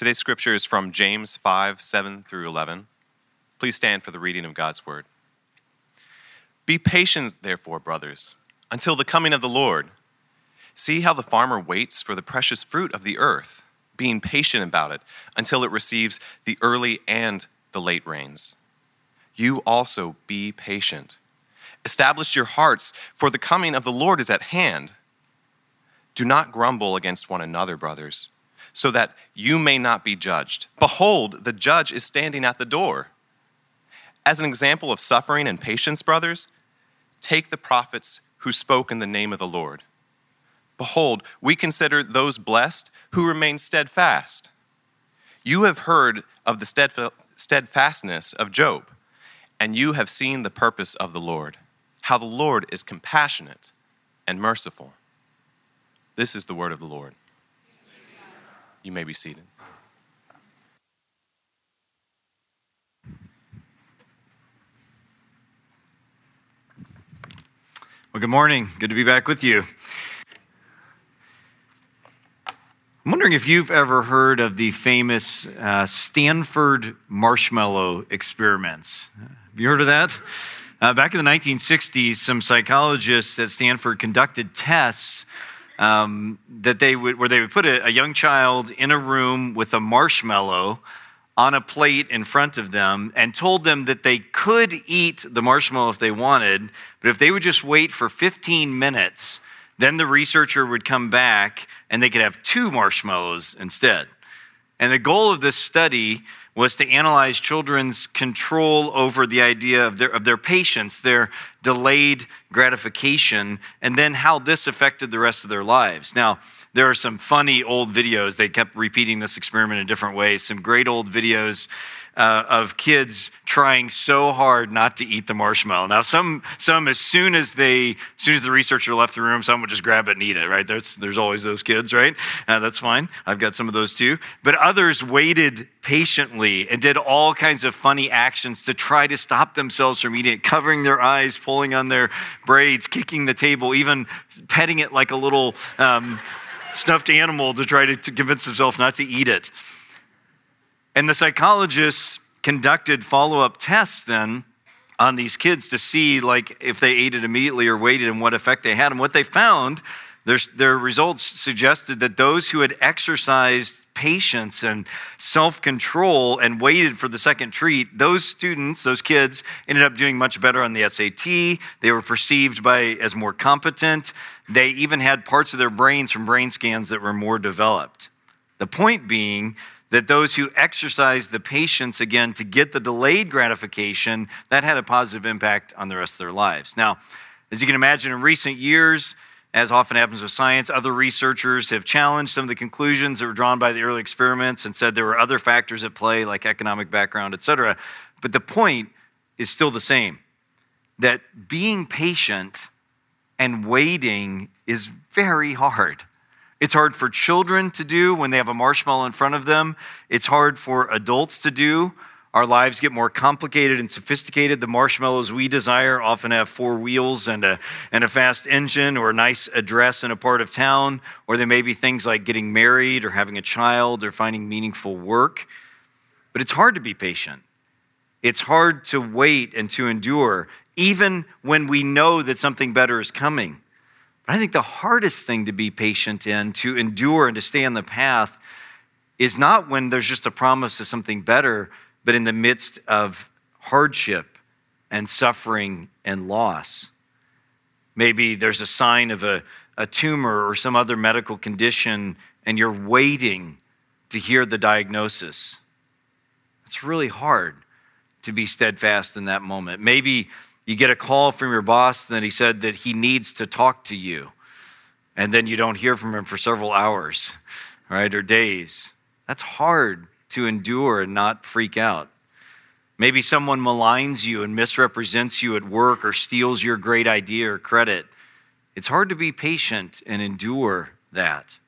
Today's scripture is from James 5 7 through 11. Please stand for the reading of God's word. Be patient, therefore, brothers, until the coming of the Lord. See how the farmer waits for the precious fruit of the earth, being patient about it until it receives the early and the late rains. You also be patient. Establish your hearts, for the coming of the Lord is at hand. Do not grumble against one another, brothers, so that you may not be judged. Behold, the judge is standing at the door. As an example of suffering and patience, brothers, take the prophets who spoke in the name of the Lord. Behold, we consider those blessed who remain steadfast. You have heard of the steadfastness of Job, and you have seen the purpose of the Lord, how the Lord is compassionate and merciful. This is the word of the Lord. You may be seated. Well, good morning. Good to be back with you. I'm wondering if you've ever heard of the famous uh, Stanford marshmallow experiments. Have you heard of that? Uh, back in the 1960s, some psychologists at Stanford conducted tests um, that they would, where they would put a, a young child in a room with a marshmallow on a plate in front of them and told them that they could eat the marshmallow if they wanted, but if they would just wait for 15 minutes, then the researcher would come back and they could have two marshmallows instead. And the goal of this study was to analyze children's control over the idea of their, of their patience, their delayed gratification, and then how this affected the rest of their lives. Now, there are some funny old videos. They kept repeating this experiment in different ways. Some great old videos uh, of kids trying so hard not to eat the marshmallow. Now, some, some as soon as they, as soon as the researcher left the room, some would just grab it and eat it. Right? There's, there's always those kids, right? Uh, that's fine. I've got some of those too. But others waited patiently and did all kinds of funny actions to try to stop themselves from eating it, covering their eyes, pulling on their braids, kicking the table, even petting it like a little um, stuffed animal to try to, to convince himself not to eat it. And the psychologists conducted follow up tests then on these kids to see like if they ate it immediately or waited and what effect they had. And what they found, their, their results suggested that those who had exercised patience and self control and waited for the second treat, those students, those kids, ended up doing much better on the SAT. They were perceived by as more competent. They even had parts of their brains from brain scans that were more developed. The point being that those who exercised the patience again to get the delayed gratification, that had a positive impact on the rest of their lives. Now, as you can imagine, in recent years, as often happens with science, other researchers have challenged some of the conclusions that were drawn by the early experiments and said there were other factors at play, like economic background, et cetera. But the point is still the same that being patient and waiting is very hard. It's hard for children to do when they have a marshmallow in front of them. It's hard for adults to do. Our lives get more complicated and sophisticated. The marshmallows we desire often have four wheels and a, and a fast engine or a nice address in a part of town, or they may be things like getting married or having a child or finding meaningful work. But it's hard to be patient. It's hard to wait and to endure, even when we know that something better is coming. But I think the hardest thing to be patient in, to endure and to stay on the path, is not when there's just a promise of something better, but in the midst of hardship and suffering and loss. Maybe there's a sign of a, a tumor or some other medical condition, and you're waiting to hear the diagnosis. It's really hard to be steadfast in that moment. Maybe you get a call from your boss that he said that he needs to talk to you, and then you don't hear from him for several hours, right, or days. That's hard to endure and not freak out. Maybe someone maligns you and misrepresents you at work or steals your great idea or credit. It's hard to be patient and endure that.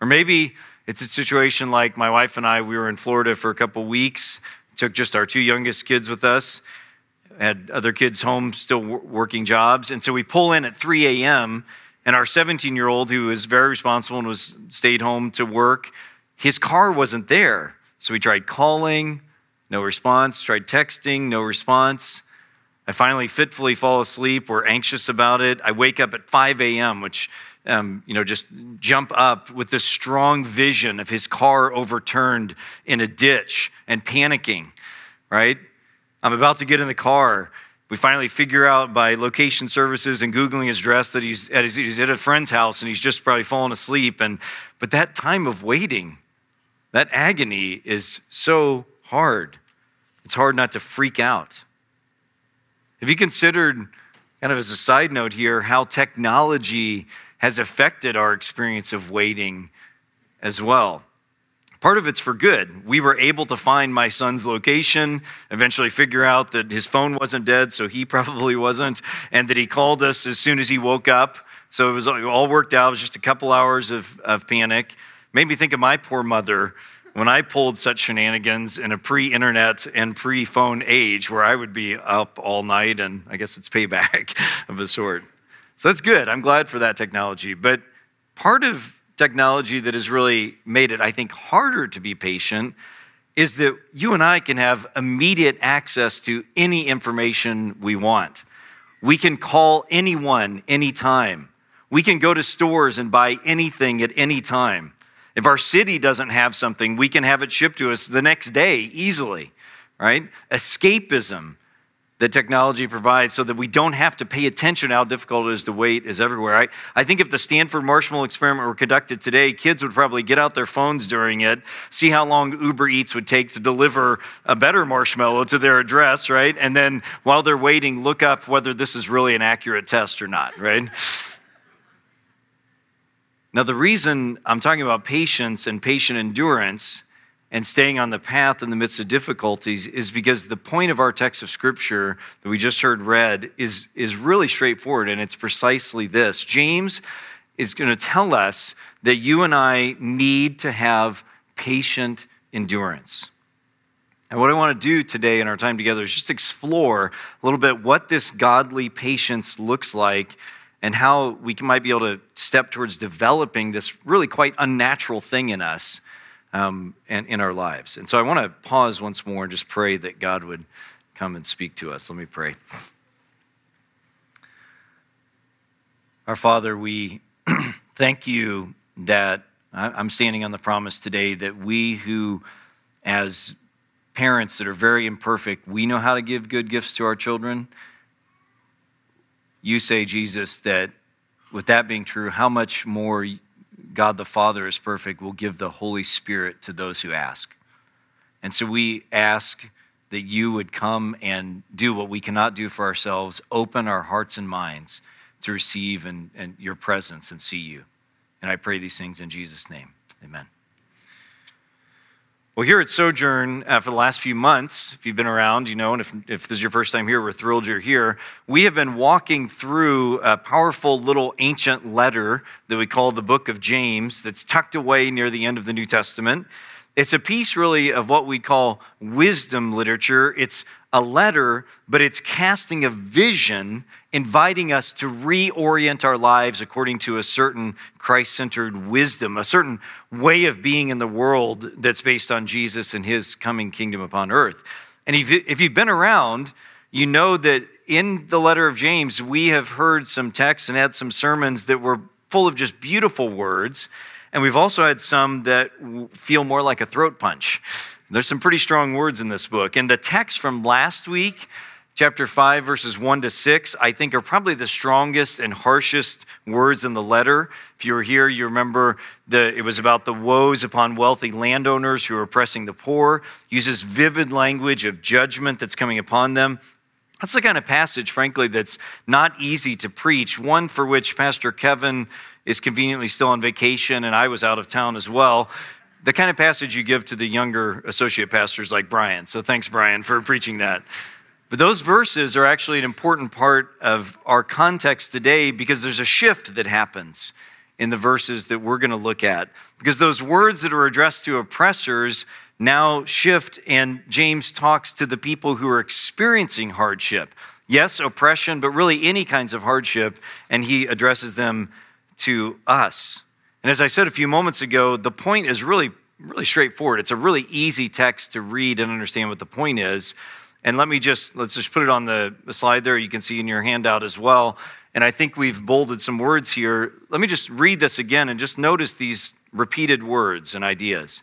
Or maybe it's a situation like my wife and I, we were in Florida for a couple weeks, took just our two youngest kids with us, had other kids home still working jobs. And so we pull in at 3 a.m. And our 17 year old, who was very responsible and was stayed home to work, his car wasn't there. So we tried calling, no response, tried texting, no response. I finally fitfully fall asleep. We're anxious about it. I wake up at 5 a.m., which, um, you know, just jump up with this strong vision of his car overturned in a ditch and panicking, right? I'm about to get in the car. We finally figure out by location services and Googling his address that he's at, his, he's at a friend's house and he's just probably fallen asleep. And, but that time of waiting, that agony is so hard. It's hard not to freak out. Have you considered, kind of as a side note here, how technology has affected our experience of waiting as well? Part of it's for good. We were able to find my son's location, eventually figure out that his phone wasn't dead, so he probably wasn't, and that he called us as soon as he woke up. So it was all worked out. It was just a couple hours of, of panic. Made me think of my poor mother when I pulled such shenanigans in a pre internet and pre phone age where I would be up all night, and I guess it's payback of a sort. So that's good. I'm glad for that technology. But part of technology that has really made it, I think, harder to be patient is that you and I can have immediate access to any information we want. We can call anyone anytime. We can go to stores and buy anything at any time. If our city doesn't have something, we can have it shipped to us the next day easily, right? Escapism that technology provides so that we don't have to pay attention how difficult it is to wait is everywhere. I, I think if the Stanford marshmallow experiment were conducted today, kids would probably get out their phones during it, see how long Uber Eats would take to deliver a better marshmallow to their address, right? And then while they're waiting, look up whether this is really an accurate test or not, right? Now, the reason I'm talking about patience and patient endurance and staying on the path in the midst of difficulties is because the point of our text of scripture that we just heard read is, is really straightforward, and it's precisely this. James is going to tell us that you and I need to have patient endurance. And what I want to do today in our time together is just explore a little bit what this godly patience looks like and how we might be able to step towards developing this really quite unnatural thing in us um, and in our lives. And so I want to pause once more and just pray that God would come and speak to us. Let me pray. Our Father, we thank you that I'm standing on the promise today that we who, as parents that are very imperfect, we know how to give good gifts to our children you say, Jesus, that with that being true, how much more God the Father is perfect will give the Holy Spirit to those who ask. And so we ask that you would come and do what we cannot do for ourselves, open our hearts and minds to receive and, and your presence and see you. And I pray these things in Jesus' name. Amen. Well, here at Sojourn, uh, for the last few months, if you've been around, you know, and if, if this is your first time here, we're thrilled you're here. We have been walking through a powerful little ancient letter that we call the book of James that's tucked away near the end of the New Testament. It's a piece, really, of what we call wisdom literature. It's a letter, but it's casting a vision, inviting us to reorient our lives according to a certain Christ centered wisdom, a certain way of being in the world that's based on Jesus and his coming kingdom upon earth. And if you've been around, you know that in the letter of James, we have heard some texts and had some sermons that were full of just beautiful words. And we've also had some that feel more like a throat punch. There's some pretty strong words in this book. And the text from last week, chapter 5, verses 1 to 6, I think are probably the strongest and harshest words in the letter. If you were here, you remember the, it was about the woes upon wealthy landowners who are oppressing the poor, uses vivid language of judgment that's coming upon them. That's the kind of passage, frankly, that's not easy to preach, one for which Pastor Kevin is conveniently still on vacation, and I was out of town as well the kind of passage you give to the younger associate pastors like Brian. So thanks, Brian, for preaching that. But those verses are actually an important part of our context today because there's a shift that happens in the verses that we're going to look at. Because those words that are addressed to oppressors now shift, and James talks to the people who are experiencing hardship. Yes, oppression, but really any kinds of hardship, and he addresses them to us. And as I said a few moments ago, the point is really really straightforward. It's a really easy text to read and understand what the point is. And let me just, let's just put it on the, slide there. You can see in your handout as well. And I think we've bolded some words here. Let me just read this again and just notice these repeated words and ideas.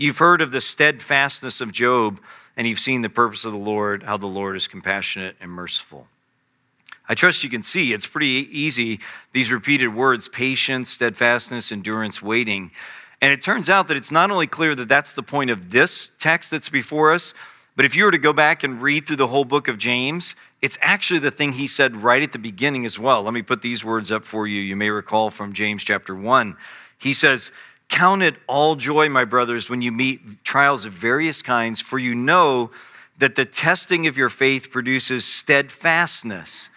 you've heard of the steadfastness of Job, and you've seen the purpose of the Lord, how the Lord is compassionate and merciful. I trust you can see it's pretty easy, these repeated words patience, steadfastness, endurance, waiting. And it turns out that it's not only clear that that's the point of this text that's before us, but if you were to go back and read through the whole book of James, it's actually the thing he said right at the beginning as well. Let me put these words up for you. You may recall from James chapter 1. He says, Count it all joy, my brothers, when you meet trials of various kinds, for you know that the testing of your faith produces steadfastness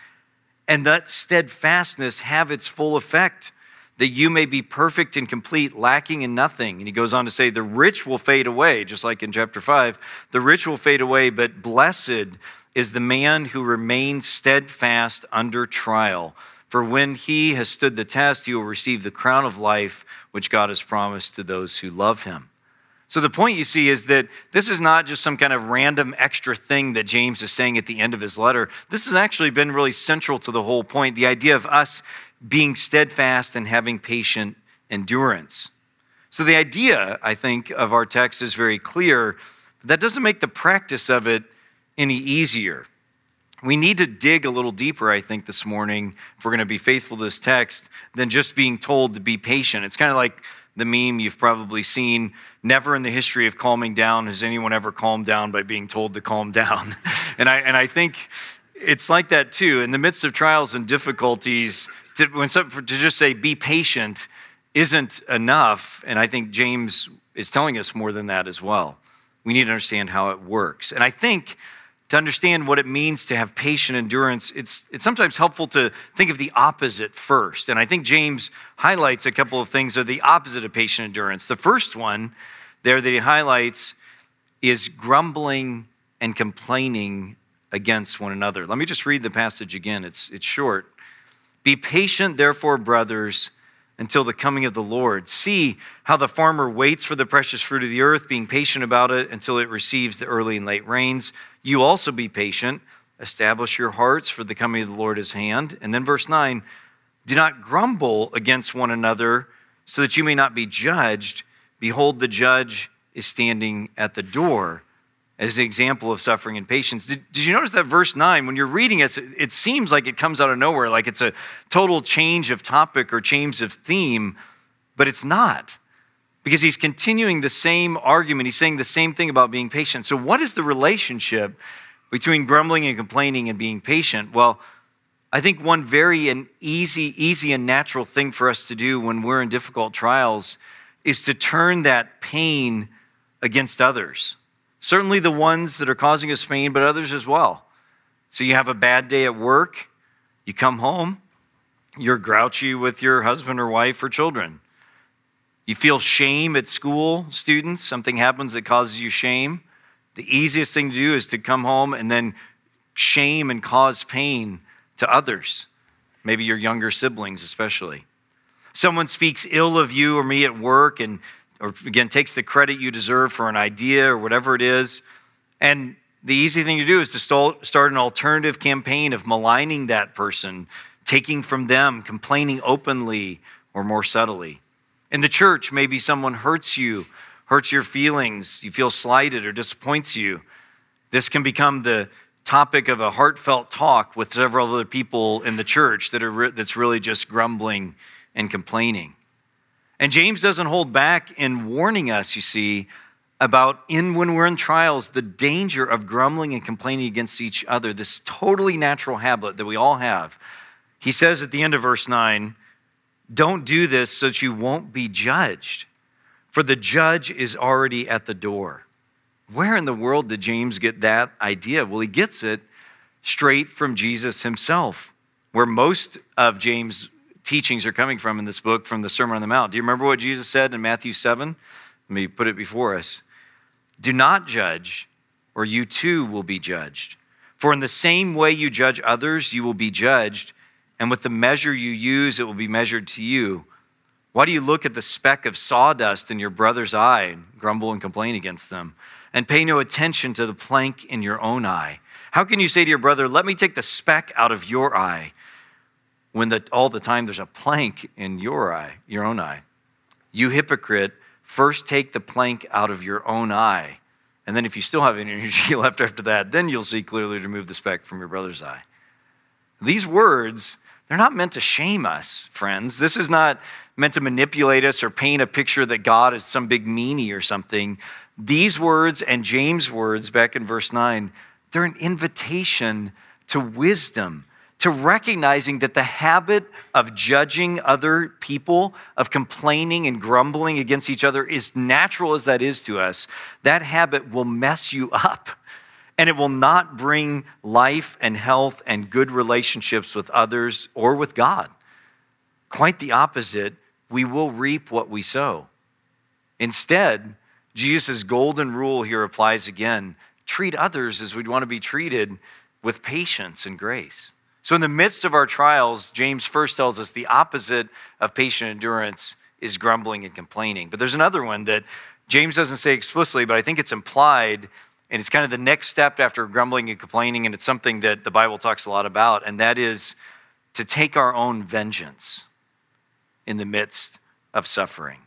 and that steadfastness have its full effect, that you may be perfect and complete, lacking in nothing. And he goes on to say, The rich will fade away, just like in chapter 5. The rich will fade away, but blessed is the man who remains steadfast under trial. For when he has stood the test, he will receive the crown of life which God has promised to those who love him. So the point you see is that this is not just some kind of random extra thing that James is saying at the end of his letter. This has actually been really central to the whole point the idea of us being steadfast and having patient endurance. So the idea, I think, of our text is very clear. That doesn't make the practice of it any easier. We need to dig a little deeper, I think, this morning, if we're going to be faithful to this text, than just being told to be patient. It's kind of like the meme you've probably seen. Never in the history of calming down has anyone ever calmed down by being told to calm down. and, I, and I think it's like that too. In the midst of trials and difficulties, to, when some, to just say be patient isn't enough. And I think James is telling us more than that as well. We need to understand how it works. And I think to understand what it means to have patient endurance, it's, it's sometimes helpful to think of the opposite first. And I think James highlights a couple of things of the opposite of patient endurance. The first one there that he highlights is grumbling and complaining against one another. Let me just read the passage again, it's, it's short. Be patient, therefore, brothers until the coming of the Lord. See how the farmer waits for the precious fruit of the earth, being patient about it until it receives the early and late rains. You also be patient, establish your hearts, for the coming of the Lord is hand. And then verse 9 do not grumble against one another, so that you may not be judged. Behold, the judge is standing at the door as an example of suffering and patience. Did, did, you notice that verse 9, when you're reading it, it seems like it comes out of nowhere, like it's a total change of topic or change of theme, but it's not. Because he's continuing the same argument. He's saying the same thing about being patient. So, what is the relationship between grumbling and complaining and being patient? Well, I think one very and easy, easy and natural thing for us to do when we're in difficult trials is to turn that pain against others Certainly the ones that are causing us pain, but others as well. So you have a bad day at work, you come home, you're grouchy with your husband or wife or children. You feel shame at school, students, something happens that causes you shame. The easiest thing to do is to come home and then shame and cause pain to others, maybe your younger siblings, especially. Someone speaks ill of you or me at work, and or again, takes the credit you deserve for an idea or whatever it is. And the easy thing to do is to start an alternative campaign of maligning that person, taking from them, complaining openly or more subtly. In the church, maybe someone hurts you, hurts your feelings, you feel slighted or disappoints you. This can become the topic of a heartfelt talk with several other people in the church that are that's really just grumbling and complaining. And James doesn't hold back in warning us, you see, about in when we're in trials, the danger of grumbling and complaining against each other, this totally natural habit that we all have. He says at the end of verse 9, don't do this so that you won't be judged. for the judge is already at the door. Where in the world did James get that idea? Well, he gets it straight from Jesus himself, where most of James' teachings are coming from in this book from the Sermon on the Mount. Do you remember what Jesus said in Matthew 7? Let me put it before us. Do not judge, or you too will be judged. For in the same way you judge others, you will be judged, and with the measure you use, it will be measured to you. Why do you look at the speck of sawdust in your brother's eye and grumble and complain against them, and pay no attention to the plank in your own eye? How can you say to your brother, Let me take the speck out of your eye, when the, all the time there's a plank in your eye, your own eye? You hypocrite, first take the plank out of your own eye. And then, if you still have any energy left after that, then you'll see clearly to remove the speck from your brother's eye. These words, they're not meant to shame us, friends. This is not meant to manipulate us or paint a picture that God is some big meanie or something. These words and James' words back in verse 9, they're an invitation to wisdom, to recognizing that the habit of judging other people, of complaining and grumbling against each other, is natural as that is to us, that habit will mess you up. And it will not bring life and health and good relationships with others or with God. Quite the opposite we will reap what we sow. Instead, Jesus' golden rule here applies again treat others as we'd want to be treated with patience and grace. So, in the midst of our trials, James first tells us the opposite of patient endurance is grumbling and complaining. But there's another one that James doesn't say explicitly, but I think it's implied, and it's kind of the next step after grumbling and complaining, and it's something that the Bible talks a lot about, and that is to take our own vengeance in the midst of suffering.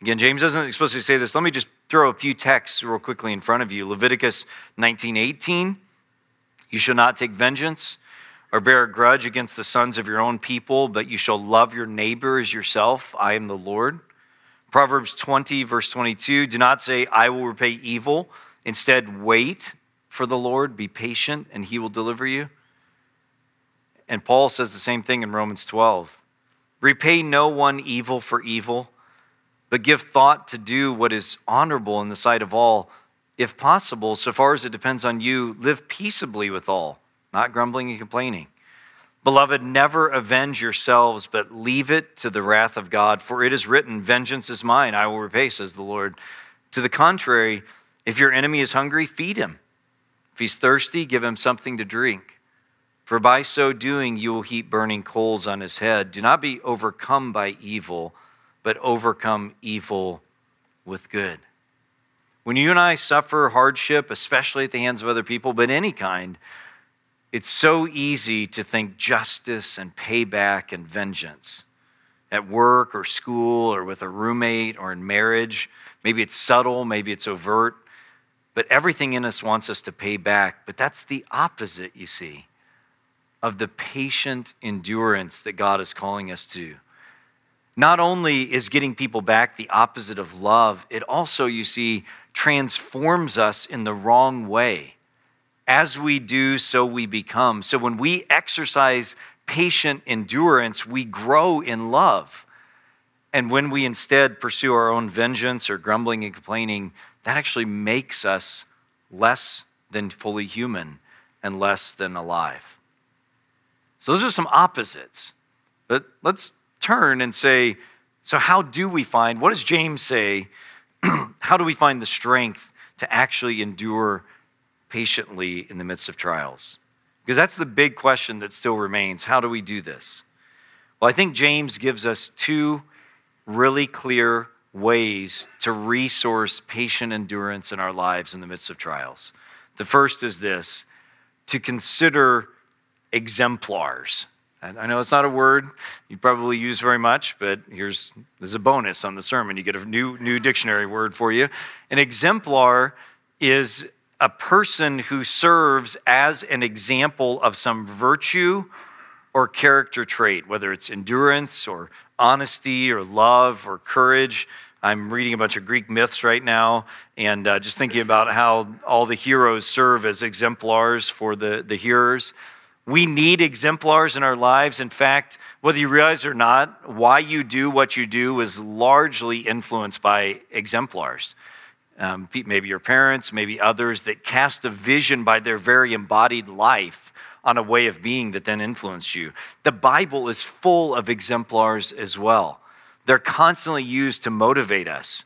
Again, James doesn't explicitly say this. Let me just throw a few texts real quickly in front of you. Leviticus 19:18, you shall not take vengeance or bear a grudge against the sons of your own people, but you shall love your neighbor as yourself. I am the Lord. Proverbs 20, verse 22, do not say, I will repay evil. Instead, wait for the Lord, be patient, and he will deliver you. And Paul says the same thing in Romans 12. Repay no one evil for evil, but give thought to do what is honorable in the sight of all. If possible, so far as it depends on you, live peaceably with all, not grumbling and complaining. Beloved, never avenge yourselves, but leave it to the wrath of God, for it is written, Vengeance is mine, I will repay, says the Lord. To the contrary, if your enemy is hungry, feed him. If he's thirsty, give him something to drink for by so doing you will heap burning coals on his head. Do not be overcome by evil, but overcome evil with good. When you and I suffer hardship, especially at the hands of other people, but any kind, it's so easy to think justice and payback and vengeance. At work or school or with a roommate or in marriage, maybe it's subtle, maybe it's overt, but everything in us wants us to pay back. But that's the opposite, you see of the patient endurance that God is calling us to. Not only is getting people back the opposite of love, it also, you see, transforms us in the wrong way. As we do, so we become. So when we exercise patient endurance, we grow in love. And when we instead pursue our own vengeance or grumbling and complaining, that actually makes us less than fully human and less than alive. So those are some opposites. But let's turn and say, so how do we find, what does James say? how do we find the strength to actually endure patiently in the midst of trials? Because that's the big question that still remains. How do we do this? Well, I think James gives us two really clear ways to resource patient endurance in our lives in the midst of trials. The first is this to consider exemplars. And I know it's not a word you probably use very much, but here's there's a bonus on the sermon. You get a new new dictionary word for you. An exemplar is a person who serves as an example of some virtue or character trait, whether it's endurance or honesty or love or courage. I'm reading a bunch of Greek myths right now and uh, just thinking about how all the heroes serve as exemplars for the, the hearers. We need exemplars in our lives. In fact, whether you realize it or not, why you do what you do is largely influenced by exemplars. Um, maybe your parents, maybe others that cast a vision by their very embodied life on a way of being that then influenced you. The Bible is full of exemplars as well. They're constantly used to motivate us.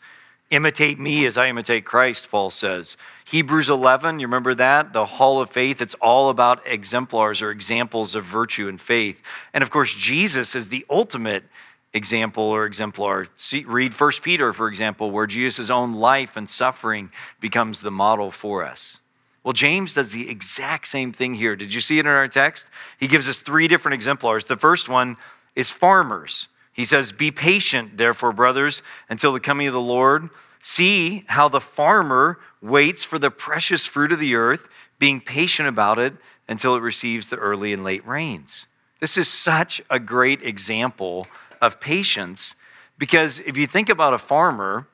Imitate me as I imitate Christ, Paul says. Hebrews 11, you remember that? The hall of faith. It's all about exemplars or examples of virtue and faith. And of course, Jesus is the ultimate example or exemplar. See, read 1 Peter, for example, where Jesus' own life and suffering becomes the model for us. Well, James does the exact same thing here. Did you see it in our text? He gives us three different exemplars. The first one is farmers. He says, Be patient, therefore, brothers, until the coming of the Lord. See how the farmer waits for the precious fruit of the earth, being patient about it until it receives the early and late rains. This is such a great example of patience because if you think about a farmer,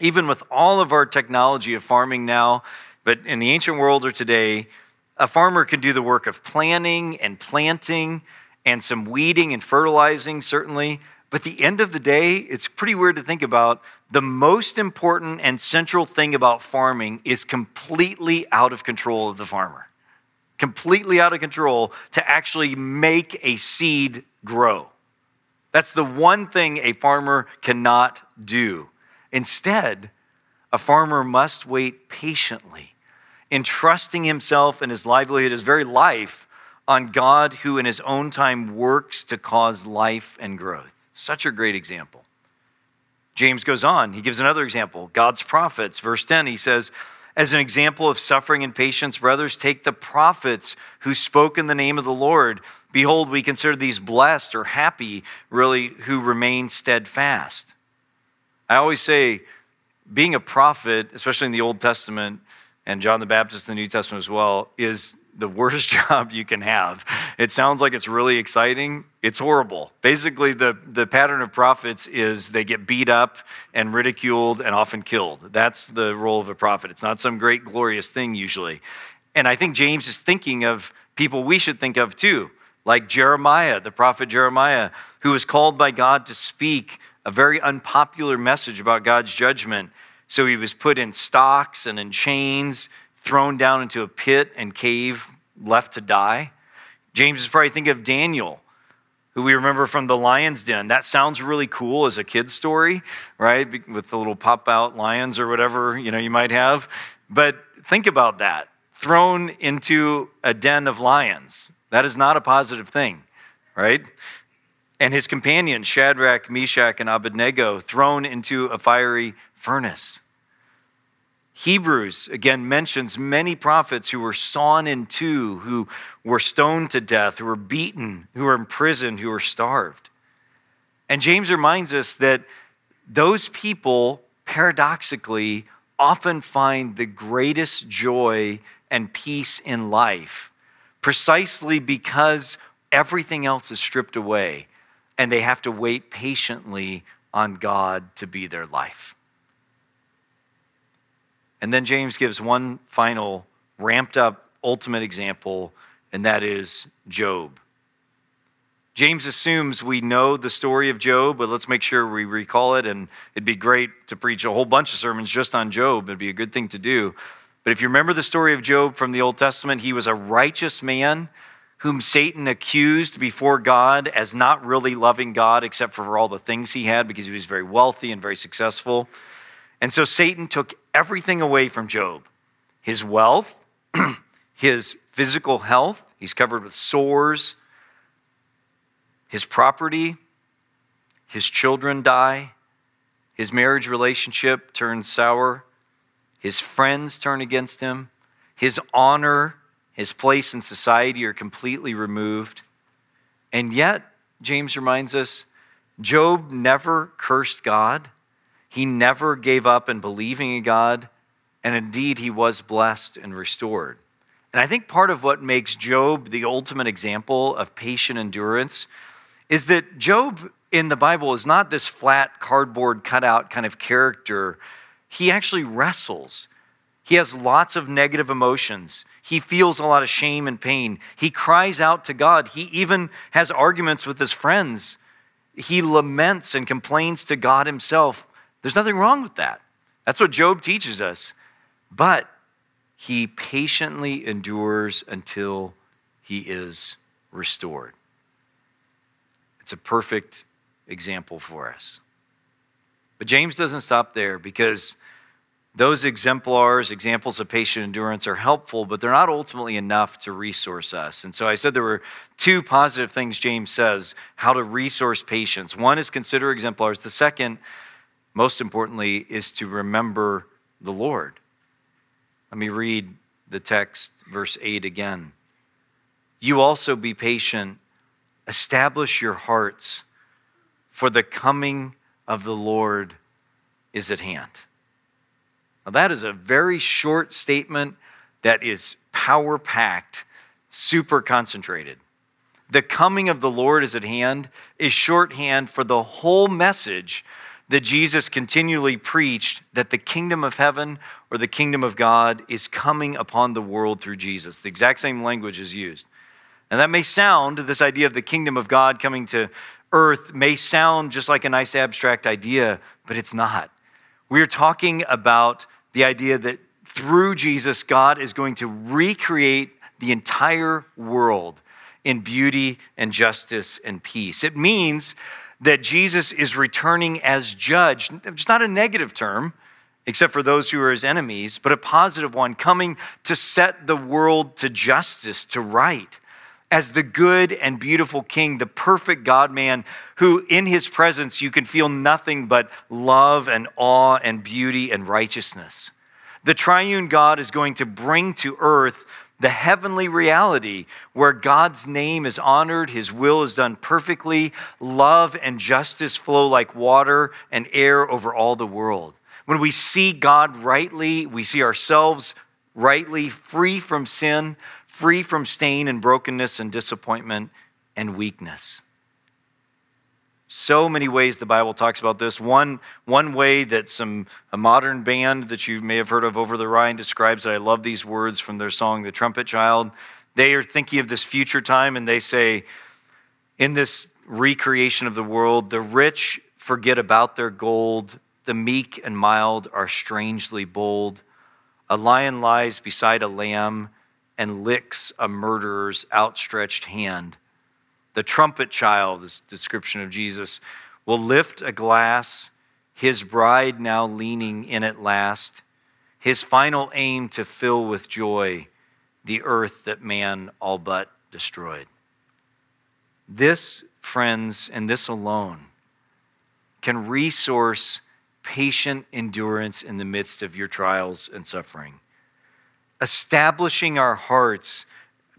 even with all of our technology of farming now, but in the ancient world or today, a farmer can do the work of planting and planting and some weeding and fertilizing, certainly. But the end of the day, it's pretty weird to think about. The most important and central thing about farming is completely out of control of the farmer. Completely out of control to actually make a seed grow. That's the one thing a farmer cannot do. Instead, a farmer must wait patiently, entrusting himself and his livelihood, his very life, on God who in his own time works to cause life and growth. Such a great example. James goes on, he gives another example God's prophets. Verse 10, he says, As an example of suffering and patience, brothers, take the prophets who spoke in the name of the Lord. Behold, we consider these blessed or happy, really, who remain steadfast. I always say, being a prophet, especially in the Old Testament and John the Baptist in the New Testament as well, is the worst job you can have. It sounds like it's really exciting. It's horrible. Basically, the, the pattern of prophets is they get beat up and ridiculed and often killed. That's the role of a prophet. It's not some great, glorious thing usually. And I think James is thinking of people we should think of too, like Jeremiah, the prophet Jeremiah, who was called by God to speak a very unpopular message about God's judgment. So he was put in stocks and in chains thrown down into a pit and cave, left to die. James is probably thinking of Daniel, who we remember from the lion's den. That sounds really cool as a kid's story, right? With the little pop out lions or whatever, you know, you might have. But think about that. Thrown into a den of lions. That is not a positive thing, right? And his companions, Shadrach, Meshach, and Abednego, thrown into a fiery furnace. Hebrews, again, mentions many prophets who were sawn in two, who were stoned to death, who were beaten, who were imprisoned, who were starved. And James reminds us that those people, paradoxically, often find the greatest joy and peace in life precisely because everything else is stripped away and they have to wait patiently on God to be their life. And then James gives one final ramped up ultimate example, and that is Job. James assumes we know the story of Job, but let's make sure we recall it. And it'd be great to preach a whole bunch of sermons just on Job. It'd be a good thing to do. But if you remember the story of Job from the Old Testament, he was a righteous man whom Satan accused before God as not really loving God except for all the things he had because he was very wealthy and very successful. And so Satan took everything away from Job his wealth, his physical health, he's covered with sores, his property, his children die, his marriage relationship turns sour, his friends turn against him, his honor, his place in society are completely removed. And yet, James reminds us, Job never cursed God. He never gave up in believing in God, and indeed, he was blessed and restored. And I think part of what makes Job the ultimate example of patient endurance is that Job in the Bible is not this flat, cardboard cutout kind of character. He actually wrestles. He has lots of negative emotions. He feels a lot of shame and pain. He cries out to God. He even has arguments with his friends. He laments and complains to God himself. There's nothing wrong with that. That's what Job teaches us. But he patiently endures until he is restored. It's a perfect example for us. But James doesn't stop there because those exemplars, examples of patient endurance, are helpful, but they're not ultimately enough to resource us. And so I said there were two positive things James says how to resource patience. One is consider exemplars, the second, most importantly, is to remember the Lord. Let me read the text, verse 8 again. You also be patient, establish your hearts, for the coming of the Lord is at hand. Now, that is a very short statement that is power packed, super concentrated. The coming of the Lord is at hand is shorthand for the whole message that Jesus continually preached that the kingdom of heaven or the kingdom of God is coming upon the world through Jesus. The exact same language is used. And that may sound, this idea of the kingdom of God coming to earth may sound just like a nice abstract idea, but it's not. We're talking about the idea that through Jesus, God is going to recreate the entire world in beauty and justice and peace. It means that Jesus is returning as judge. It's not a negative term, except for those who are his enemies, but a positive one, coming to set the world to justice, to right. As the good and beautiful king, the perfect God man, who in his presence you can feel nothing but love and awe and beauty and righteousness. The triune God is going to bring to earth the heavenly reality where God's name is honored, His will is done perfectly, love and justice flow like water and air over all the world. When we see God rightly, we see ourselves rightly, free from sin, free from stain and brokenness and disappointment and weakness. So many ways the Bible talks about this. One, one way that some a modern band that you may have heard of over the Rhine describes it. I love these words from their song, The Trumpet Child. They are thinking of this future time and they say, in this recreation of the world, the rich forget about their gold, the meek and mild are strangely bold. A lion lies beside a lamb and licks a murderer's outstretched hand. The trumpet child, this description of Jesus, will lift a glass, his bride now leaning in at last, his final aim to fill with joy the earth that man all but destroyed. This, friends, and this alone can resource patient endurance in the midst of your trials and suffering. Establishing our hearts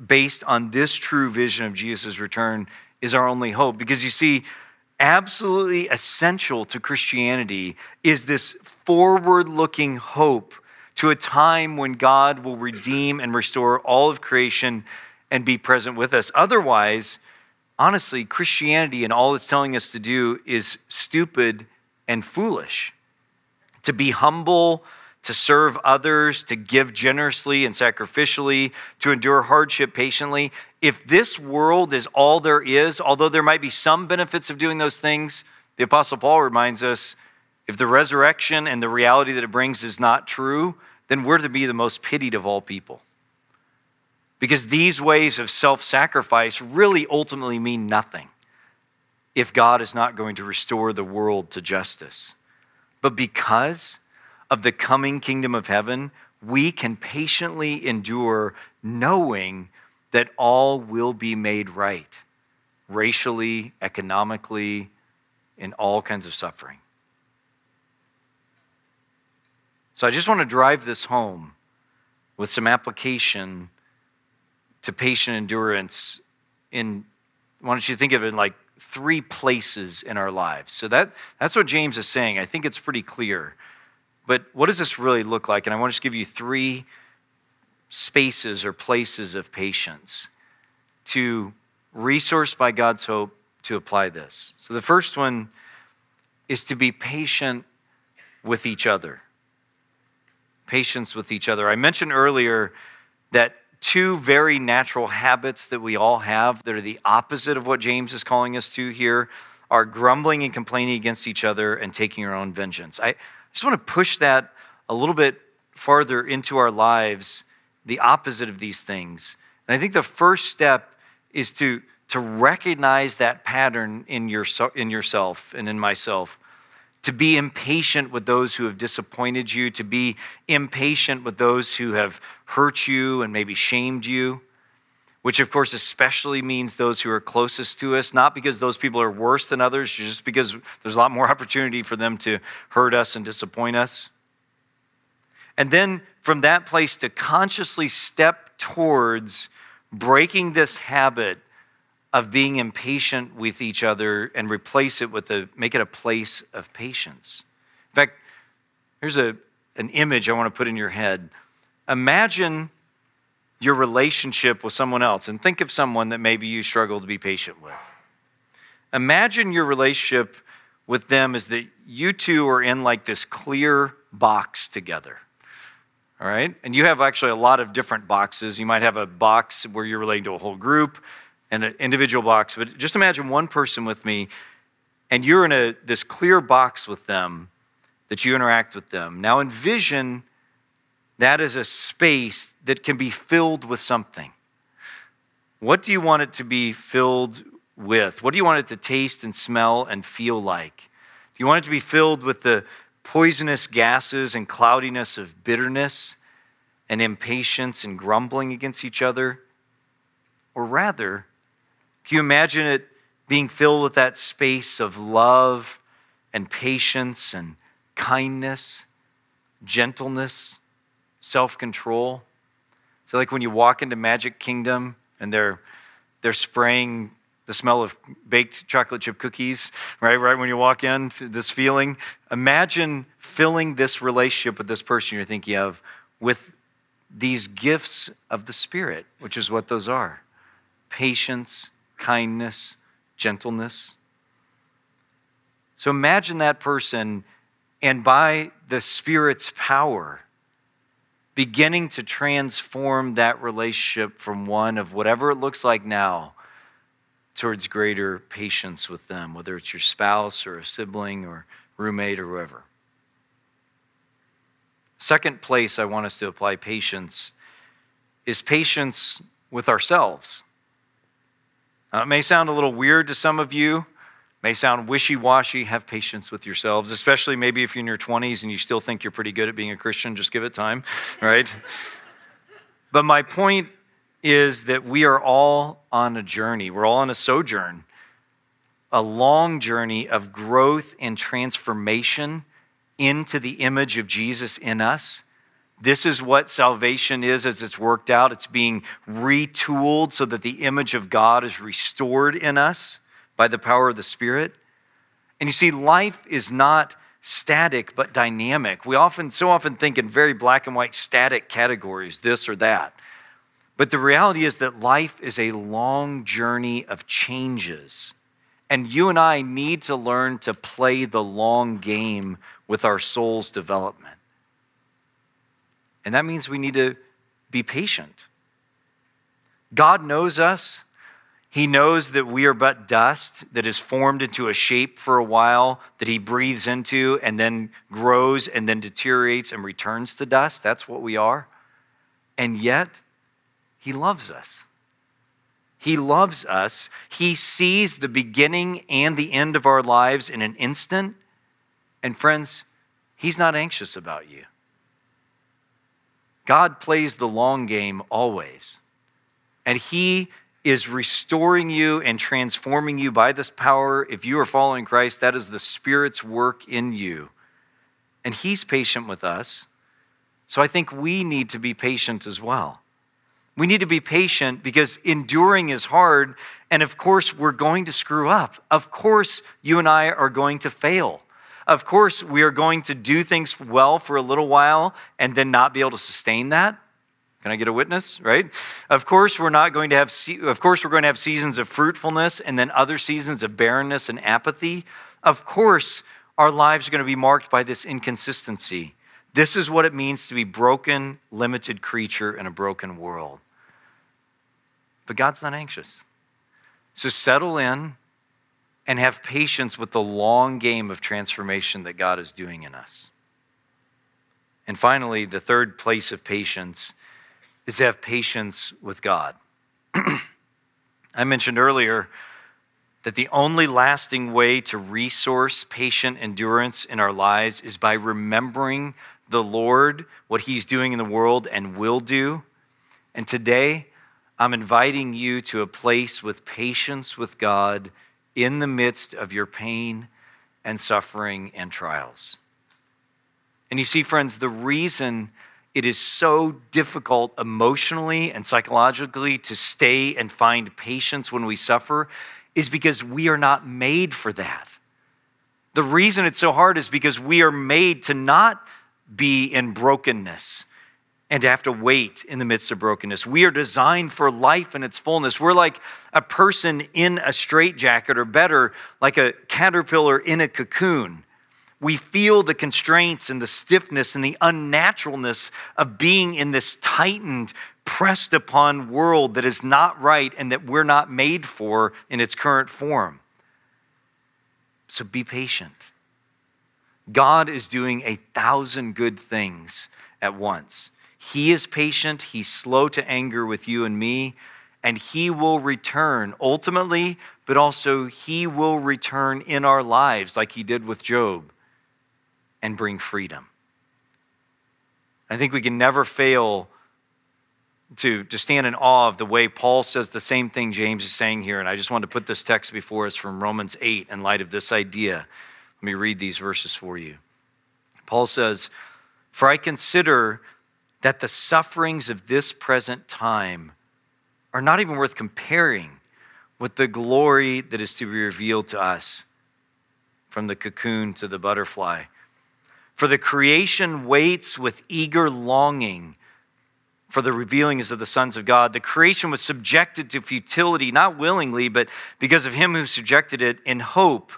based on this true vision of Jesus' return is our only hope. Because you see, absolutely essential to Christianity is this forward looking hope to a time when God will redeem and restore all of creation and be present with us. Otherwise, honestly, Christianity and all it's telling us to do is stupid and foolish. To be humble, to serve others, to give generously and sacrificially, to endure hardship patiently. If this world is all there is, although there might be some benefits of doing those things, the Apostle Paul reminds us if the resurrection and the reality that it brings is not true, then we're to be the most pitied of all people. Because these ways of self sacrifice really ultimately mean nothing if God is not going to restore the world to justice. But because of the coming kingdom of heaven, we can patiently endure knowing that all will be made right racially, economically, in all kinds of suffering. So I just want to drive this home with some application to patient endurance in why don't you think of it in like three places in our lives. So that that's what James is saying. I think it's pretty clear. But what does this really look like? And I want to just give you three spaces or places of patience to resource by God's hope to apply this. So the first one is to be patient with each other. patience with each other. I mentioned earlier that two very natural habits that we all have that are the opposite of what James is calling us to here are grumbling and complaining against each other and taking our own vengeance. I just want to push that a little bit farther into our lives, the opposite of these things. And I think the first step is to, to recognize that pattern in, your, in yourself and in myself to be impatient with those who have disappointed you, to be impatient with those who have hurt you and maybe shamed you, which of course especially means those who are closest to us, not because those people are worse than others, just because there's a lot more opportunity for them to hurt us and disappoint us. And then from that place to consciously step towards breaking this habit of being impatient with each other and replace it with a make it a place of patience. In fact, here's a, an image I want to put in your head. Imagine your relationship with someone else and think of someone that maybe you struggle to be patient with. Imagine your relationship with them is that you two are in like this clear box together. All right? And you have actually a lot of different boxes. You might have a box where you're relating to a whole group and an individual box, but just imagine one person with me, and you're in a, this clear box with them that you interact with them. Now envision that as a space that can be filled with something. What do you want it to be filled with? What do you want it to taste and smell and feel like? Do you want it to be filled with the poisonous gases and cloudiness of bitterness and impatience and grumbling against each other? Or rather, can you imagine it being filled with that space of love and patience and kindness, gentleness, self control? So, like when you walk into Magic Kingdom and they're, they're spraying the smell of baked chocolate chip cookies, right? Right when you walk in, this feeling. Imagine filling this relationship with this person you're thinking of with these gifts of the Spirit, which is what those are patience, kindness, gentleness. So imagine that person, and by the Spirit's power, beginning to transform that relationship from one of whatever it looks like now towards greater patience with them, whether it's your spouse or a sibling or roommate or whoever. Second place I want us to apply patience is patience with ourselves. Uh, it may sound a little weird to some of you, may sound wishy washy. Have patience with yourselves, especially maybe if you're in your 20s and you still think you're pretty good at being a Christian. Just give it time, right? but my point is that we are all on a journey, we're all on a sojourn, a long journey of growth and transformation into the image of Jesus in us. This is what salvation is as it's worked out. It's being retooled so that the image of God is restored in us by the power of the Spirit. And you see, life is not static but dynamic. We often, so often think in very black and white static categories, this or that. But the reality is that life is a long journey of changes. And you and I need to learn to play the long game with our soul's development. And that means we need to be patient. God knows us. He knows that we are but dust that is formed into a shape for a while, that He breathes into and then grows and then deteriorates and returns to dust. That's what we are. And yet, He loves us. He loves us. He sees the beginning and the end of our lives in an instant. And friends, He's not anxious about you. God plays the long game always. And He is restoring you and transforming you by this power. If you are following Christ, that is the Spirit's work in you. And He's patient with us. So I think we need to be patient as well. We need to be patient because enduring is hard. And of course, we're going to screw up. Of course, you and I are going to fail. Of course, we are going to do things well for a little while and then not be able to sustain that. Can I get a witness, right? Of course, we're not going to have of course we're going to have seasons of fruitfulness and then other seasons of barrenness and apathy. Of course, our lives are going to be marked by this inconsistency, This is what it means to be broken, limited creature in a broken world. But God's not anxious. So settle in and have patience with the long game of transformation that God is doing in us. And finally, the third place of patience is to have patience with God. I mentioned earlier that the only lasting way to resource patient endurance in our lives is by remembering the Lord, what He's doing in the world and will do. And today, I'm inviting you to a place with patience with God in the midst of your pain and suffering and trials. And you see, friends, the reason it is so difficult emotionally and psychologically to stay and find patience when we suffer is because we are not made for that. The reason it's so hard is because we are made to not be in brokenness and to have to wait in the midst of brokenness. We are designed for life in its fullness. We're like a person in a straitjacket, or better, like a caterpillar in a cocoon. We feel the constraints and the stiffness and the unnaturalness of being in this tightened, pressed upon world that is not right and that we're not made for in its current form. So be patient. God is doing a thousand good things at once. He is patient, He's slow to anger with you and me, and He will return ultimately, but also He will return in our lives like He did with Job and bring freedom. I think we can never fail to, to stand in awe of the way Paul says the same thing James is saying here. And I just want to put this text before us from Romans 8 in light of this idea. Let me read these verses for you. Paul says, For I consider that the sufferings of this present time are not even worth comparing with the glory that is to be revealed to us from the cocoon to the butterfly. For the creation waits with eager longing for the revealings of the sons of God. The creation was subjected to futility, not willingly, but because of him who subjected it in hope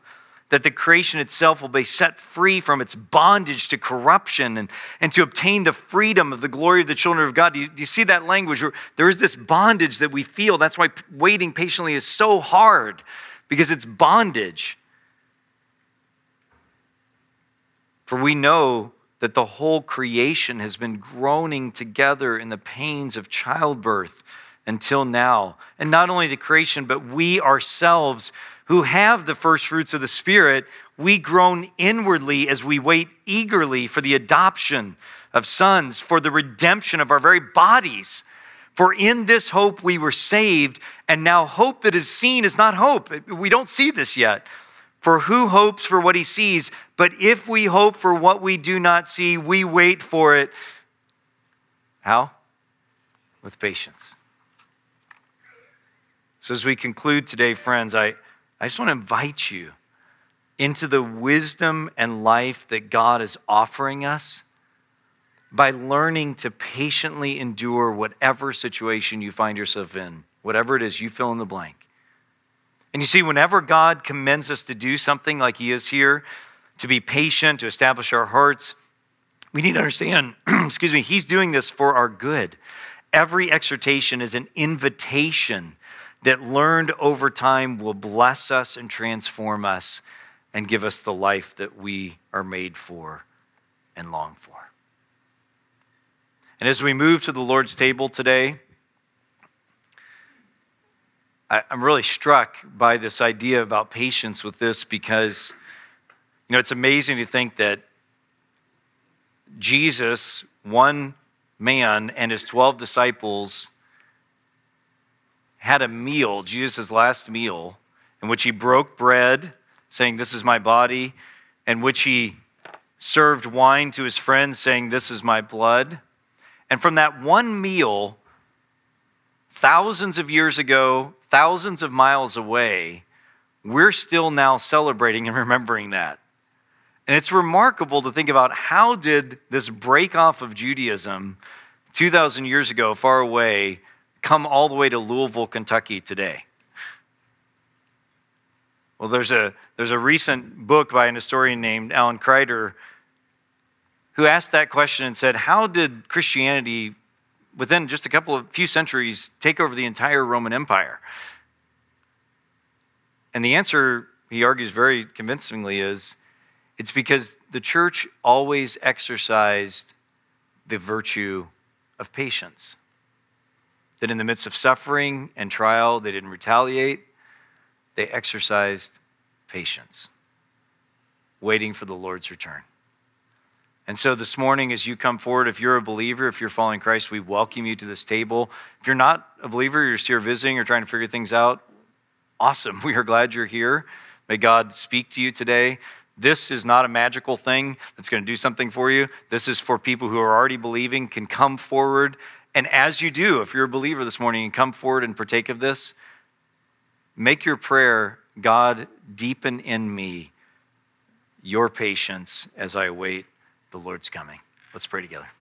that the creation itself will be set free from its bondage to corruption and, and to obtain the freedom of the glory of the children of God. Do you, do you see that language? There is this bondage that we feel. That's why waiting patiently is so hard, because it's bondage. For we know that the whole creation has been groaning together in the pains of childbirth until now. And not only the creation, but we ourselves who have the first fruits of the Spirit, we groan inwardly as we wait eagerly for the adoption of sons, for the redemption of our very bodies. For in this hope we were saved, and now hope that is seen is not hope. We don't see this yet. For who hopes for what he sees? But if we hope for what we do not see, we wait for it. How? With patience. So, as we conclude today, friends, I, I just want to invite you into the wisdom and life that God is offering us by learning to patiently endure whatever situation you find yourself in, whatever it is, you fill in the blank. And you see, whenever God commends us to do something like He is here, to be patient, to establish our hearts, we need to understand, excuse me, He's doing this for our good. Every exhortation is an invitation that learned over time will bless us and transform us and give us the life that we are made for and long for. And as we move to the Lord's table today, I'm really struck by this idea about patience with this because, you know, it's amazing to think that Jesus, one man, and his 12 disciples had a meal, Jesus' last meal, in which he broke bread, saying, This is my body, and which he served wine to his friends, saying, This is my blood. And from that one meal, thousands of years ago, thousands of miles away, we're still now celebrating and remembering that. And it's remarkable to think about how did this break off of Judaism 2,000 years ago, far away, come all the way to Louisville, Kentucky today? Well, there's a, there's a recent book by an historian named Alan Kreider who asked that question and said, How did Christianity, within just a couple of few centuries, take over the entire Roman Empire? And the answer, he argues very convincingly, is it's because the church always exercised the virtue of patience. That in the midst of suffering and trial, they didn't retaliate, they exercised patience, waiting for the Lord's return. And so this morning, as you come forward, if you're a believer, if you're following Christ, we welcome you to this table. If you're not a believer, you're just here visiting or trying to figure things out, awesome. We are glad you're here. May God speak to you today. This is not a magical thing that's going to do something for you. This is for people who are already believing, can come forward. And as you do, if you're a believer this morning and come forward and partake of this, make your prayer God, deepen in me your patience as I await the Lord's coming. Let's pray together.